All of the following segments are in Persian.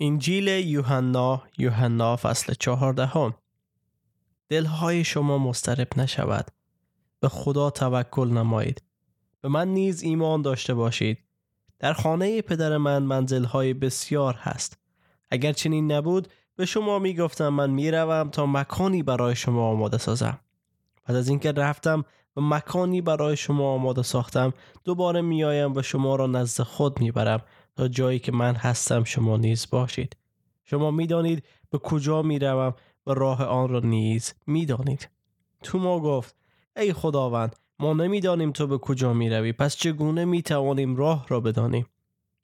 انجیل یوحنا یوحنا فصل چهاردهم. دلهای شما مسترب نشود. به خدا توکل نمایید. به من نیز ایمان داشته باشید. در خانه پدر من منزلهای بسیار هست. اگر چنین نبود به شما می گفتم من می روم تا مکانی برای شما آماده سازم. پس از اینکه رفتم و مکانی برای شما آماده ساختم دوباره می آیم و شما را نزد خود می برم تا جایی که من هستم شما نیز باشید. شما می‌دانید به کجا می روم و راه آن را نیز می‌دانید. توما گفت ای خداوند ما نمی‌دانیم تو به کجا می روی پس چگونه می توانیم راه را بدانیم؟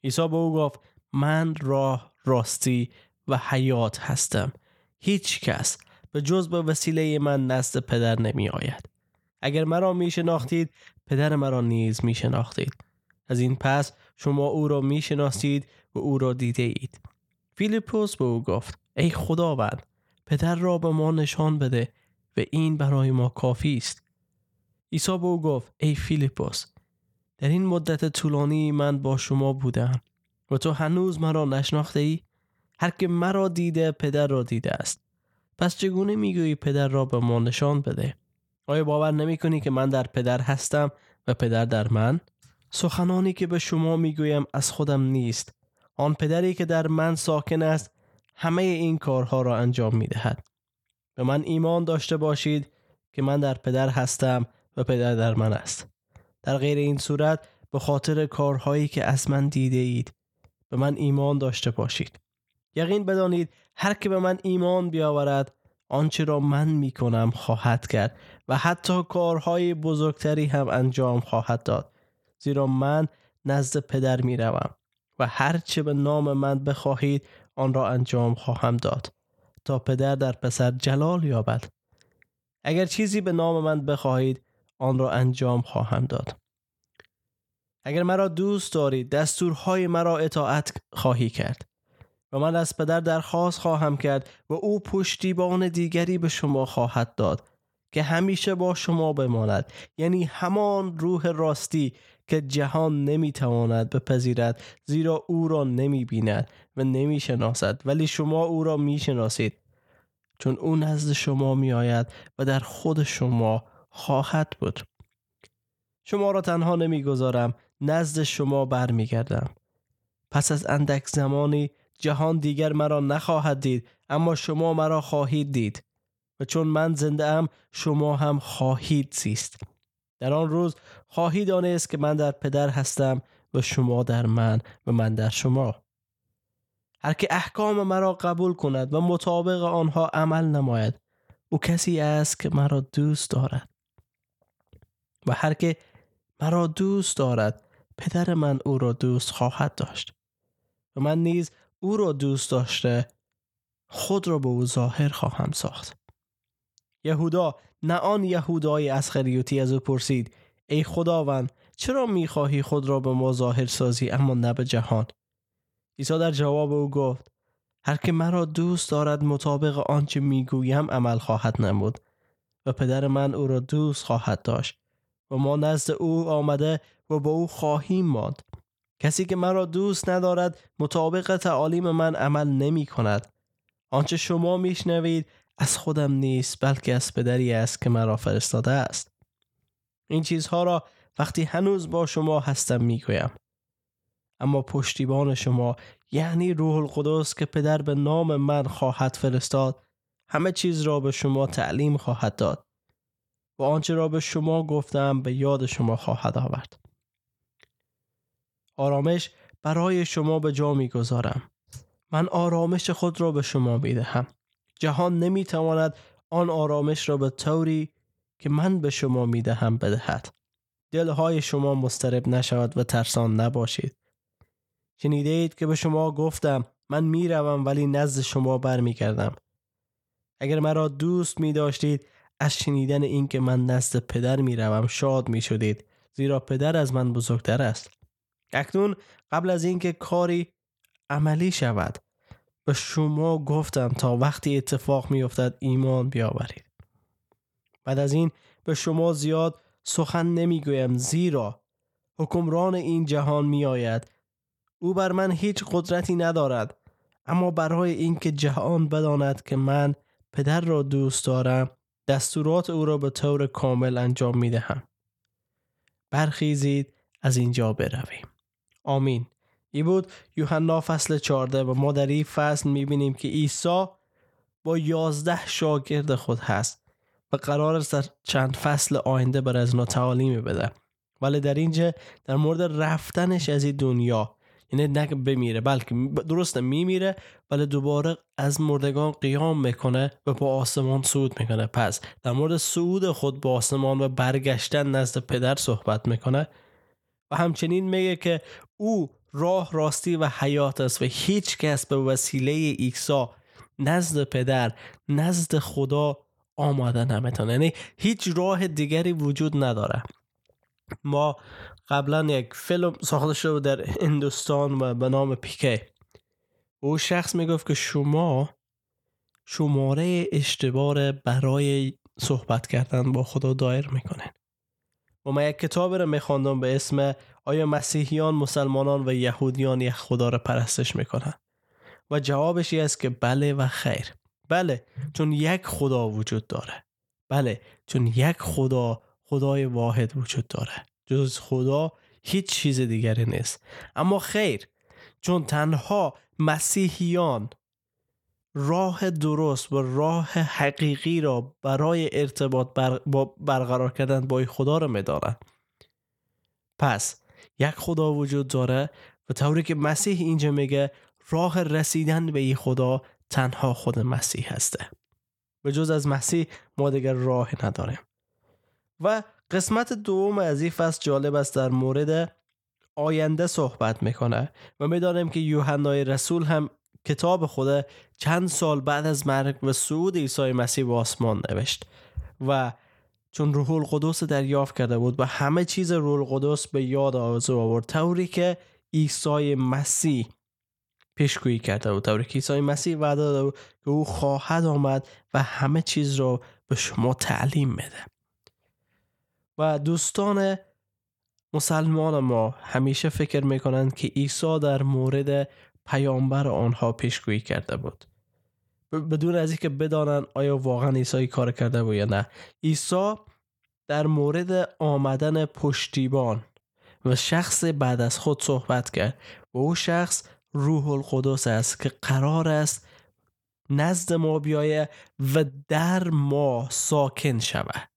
عیسی به او گفت من راه راستی و حیات هستم. هیچ کس به جز به وسیله من نزد پدر نمی آید اگر مرا می شناختید پدر مرا نیز می شناختید از این پس شما او را می شناسید و او را دیده اید فیلیپوس به او گفت ای خداوند پدر را به ما نشان بده و این برای ما کافی است. عیسی به او گفت ای فیلیپوس در این مدت طولانی من با شما بودم و تو هنوز مرا نشناخته ای هر که مرا دیده پدر را دیده است. پس چگونه می‌گویی پدر را به ما نشان بده؟ آیا باور نمی کنی که من در پدر هستم و پدر در من؟ سخنانی که به شما می‌گویم از خودم نیست آن پدری که در من ساکن است همه این کارها را انجام می دهد. به من ایمان داشته باشید که من در پدر هستم و پدر در من است. در غیر این صورت به خاطر کارهایی که از من دیده اید به من ایمان داشته باشید. یقین بدانید هر که به من ایمان بیاورد آنچه را من می کنم خواهد کرد و حتی کارهای بزرگتری هم انجام خواهد داد. زیرا من نزد پدر می روم و هرچه به نام من بخواهید آن را انجام خواهم داد تا پدر در پسر جلال یابد. اگر چیزی به نام من بخواهید آن را انجام خواهم داد. اگر مرا دوست دارید دستورهای مرا اطاعت خواهی کرد و من از پدر درخواست خواهم کرد و او پشتیبان دیگری به شما خواهد داد که همیشه با شما بماند. یعنی همان روح راستی که جهان نمی‌تواند بپذیرد زیرا او را نمی بیند و نمی شناسد ولی شما او را می شناسید چون او نزد شما می آید و در خود شما خواهد بود. شما را تنها نمی‌گذارم نزد شما برمیگردم. پس از اندک زمانی جهان دیگر مرا نخواهد دید اما شما مرا خواهید دید. و چون من زنده ام شما هم خواهید زیست. در آن روز خواهی دانست که من در پدر هستم و شما در من و من در شما. هر که احکام مرا قبول کند و مطابق آنها عمل نماید او کسی است که مرا دوست دارد. و هر که مرا دوست دارد پدر من او را دوست خواهد داشت. و من نیز او را دوست داشته خود را به او ظاهر خواهم ساخت. یهودا نه آن یهودای اسخریوتی از او پرسید ای خداوند چرا می‌خواهی خود را به ما ظاهر سازی اما نه به جهان؟ عیسی در جواب او گفت هر که مرا دوست دارد مطابق آنچه می‌گویم عمل خواهد نمود و پدر من او را دوست خواهد داشت و ما نزد او آمده و با او خواهیم ماند. کسی که مرا دوست ندارد مطابق تعالیم من عمل نمی کند. آنچه شما میشنوید از خودم نیست بلکه از پدری است که مرا فرستاده است. این چیزها را وقتی هنوز با شما هستم می‌گویم. اما پشتیبان شما یعنی روح القدس که پدر به نام من خواهد فرستاد همه چیز را به شما تعلیم خواهد داد. و آنچه را به شما گفتم به یاد شما خواهد آورد. آرامش برای شما به جا می‌گذارم. من آرامش خود را به شما می دهم جهان نمی تواند آن آرامش را به طوری که من به شما می دهم بدهد. دلهای شما مسترب نشود و ترسان نباشید. شنیده اید که به شما گفتم من می روم ولی نزد شما برمیگردم. اگر مرا دوست می داشتید از شنیدن این که من نزد پدر می روم شاد می شدید زیرا پدر از من بزرگتر است. اکنون قبل از اینکه کاری عملی شود به شما گفتم تا وقتی اتفاق میافتد ایمان بیاورید بعد از این به شما زیاد سخن نمی‌گویم زیرا حکمران این جهان می آید او بر من هیچ قدرتی ندارد اما برای اینکه جهان بداند که من پدر را دوست دارم دستورات او را به طور کامل انجام می دهم. برخیزید از اینجا برویم. آمین. ای بود؟ یوحنا فصل 14 و ما در این فصل می بینیم که عیسی با یازده شاگرد خود هست و قرار است در چند فصل آینده بر از تعالیم بده. ولی در اینجا در مورد رفتنش از این دنیا یعنی نه بمیره بلکه درسته میمیره ولی دوباره از مردگان قیام می‌کنه و با آسمان صعود می‌کنه. پس در مورد صعود خود با آسمان و برگشتن نزد پدر صحبت می‌کنه و همچنین میگه که او راه راستی و حیات است و هیچ کس به وسیله ایکسا نزد پدر نزد خدا آماده نمی‌تونه. یعنی هیچ راه دیگری وجود نداره. ما قبلا یک فیلم ساخته شده در هندوستان و به نام پیکه او شخص می‌گفت که شما شماره اشتبار برای صحبت کردن با خدا دایر می‌کنین. و من یک کتاب رو میخواندم به اسم آیا مسیحیان مسلمانان و یهودیان یک خدا را پرستش می‌کنن و جوابش است که بله و خیر. بله چون یک خدا وجود داره. بله چون یک خدا خدای واحد وجود داره. جز خدا هیچ چیز دیگری نیست. اما خیر چون تنها مسیحیان راه درست و راه حقیقی را برای ارتباط برقرار کردن با خدا را می‌دانند. پس یک خدا وجود داره و طوری که مسیح اینجا میگه راه رسیدن به این خدا تنها خود مسیح هسته. به جز از مسیح ما دیگر راه نداریم. و قسمت دوم از این فصل جالب است در مورد آینده صحبت می‌کنه و می‌دانیم که یوحنای رسول هم کتاب خود چند سال بعد از مرگ و صعود عیسی مسیح به آسمان نوشت و چون روح القدس دریافت کرده بود و همه چیز روح القدس به یاد آورد. طوری که عیسی مسیح پیشگویی کرده بود. طوری که عیسی مسیح وعده داده بود که او خواهد آمد و همه چیز را به شما تعلیم میده و دوستان مسلمان ما همیشه فکر می‌کنند که عیسی در مورد پیامبر آنها پیشگویی کرده بود. بدون از اینکه بدانند آیا واقعا عیسی کار کرده بود یا نه. عیسی در مورد آمدن پشتیبان و شخص بعد از خود صحبت کرد. و او شخص روح القدس است که قرار است نزد ما بیایه و در ما ساکن شود.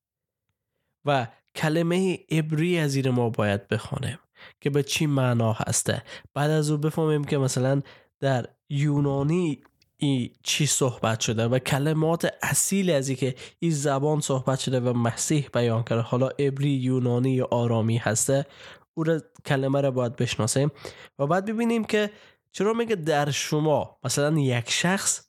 و کلمه عبری از زیر ما باید بخوانیم که به چی معنا هسته. بعد از او بفهمیم که مثلا در یونانی ای چی صحبت شده و کلمات اصیل از که این زبان صحبت شده و مسیح بیان کرده. حالا عبری یونانی یا آرامی هسته او را کلمه را باید بشناسیم و بعد ببینیم که چرا میگه در شما مثلا یک شخص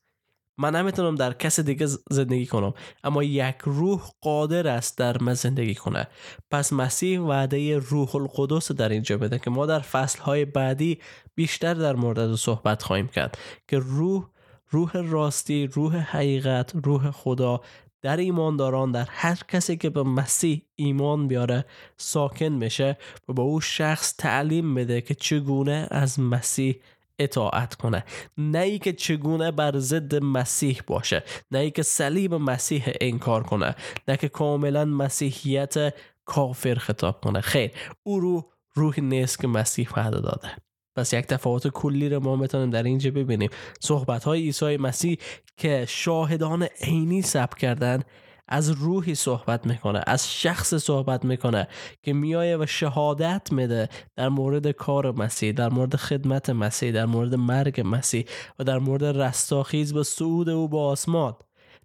من نمی‌تونم در کس دیگه زندگی کنم اما یک روح قادر است در من زندگی کنه. پس مسیح وعده روح القدس در اینجا بده که ما در فصل های بعدی بیشتر در مورد صحبت خواهیم کرد که روح روح راستی روح حقیقت روح خدا در ایمانداران در هر کسی که به مسیح ایمان بیاره ساکن میشه و به او شخص تعلیم بده که چگونه از مسیح اطاعت کنه. نه ای که چگونه بر ضد مسیح باشه نه ای که صلیب مسیح انکار کنه نه که کاملا مسیحیت کافر خطاب کنه. خیر او رو روح نیست که مسیح وعده داده. پس یک تفاوت کلی رو ما می‌تونیم در اینجا ببینیم. صحبت های عیسی مسیح که شاهدان عینی ثبت کردن از روحی صحبت می‌کنه از شخص صحبت می‌کنه که میایه و شهادت میده در مورد کار مسیح در مورد خدمت مسیح در مورد مرگ مسیح و در مورد رستاخیز به صعود او با آسمان.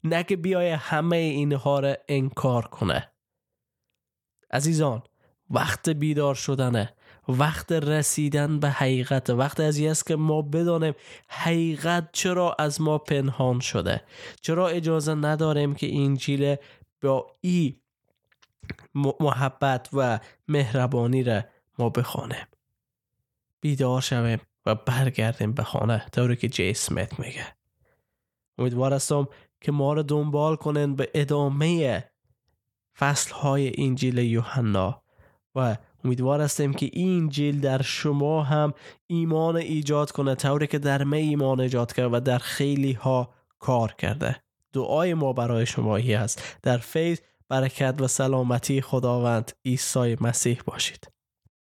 نه که بیایه همه اینها را انکار کنه. عزیزان وقت بیدار شدنه. وقت رسیدن به حقیقت. وقت از است که ما بدانیم حقیقت چرا از ما پنهان شده. چرا اجازه نداریم که انجیل با ای محبت و مهربانی را ما بخوانیم بیدار شویم و برگردیم به خانه طوری که جی سمیت میگه. امیدوار هستم که ما را دنبال کنن به ادامه فصل های انجیل یوحنا و امیدوار هستیم که این جیل در شما هم ایمان ایجاد کنه طوری که در می ایمان ایجاد کرد و در خیلی ها کار کرده. دعای ما برای شما هی است. در فیض برکت و سلامتی خداوند عیسی مسیح باشید.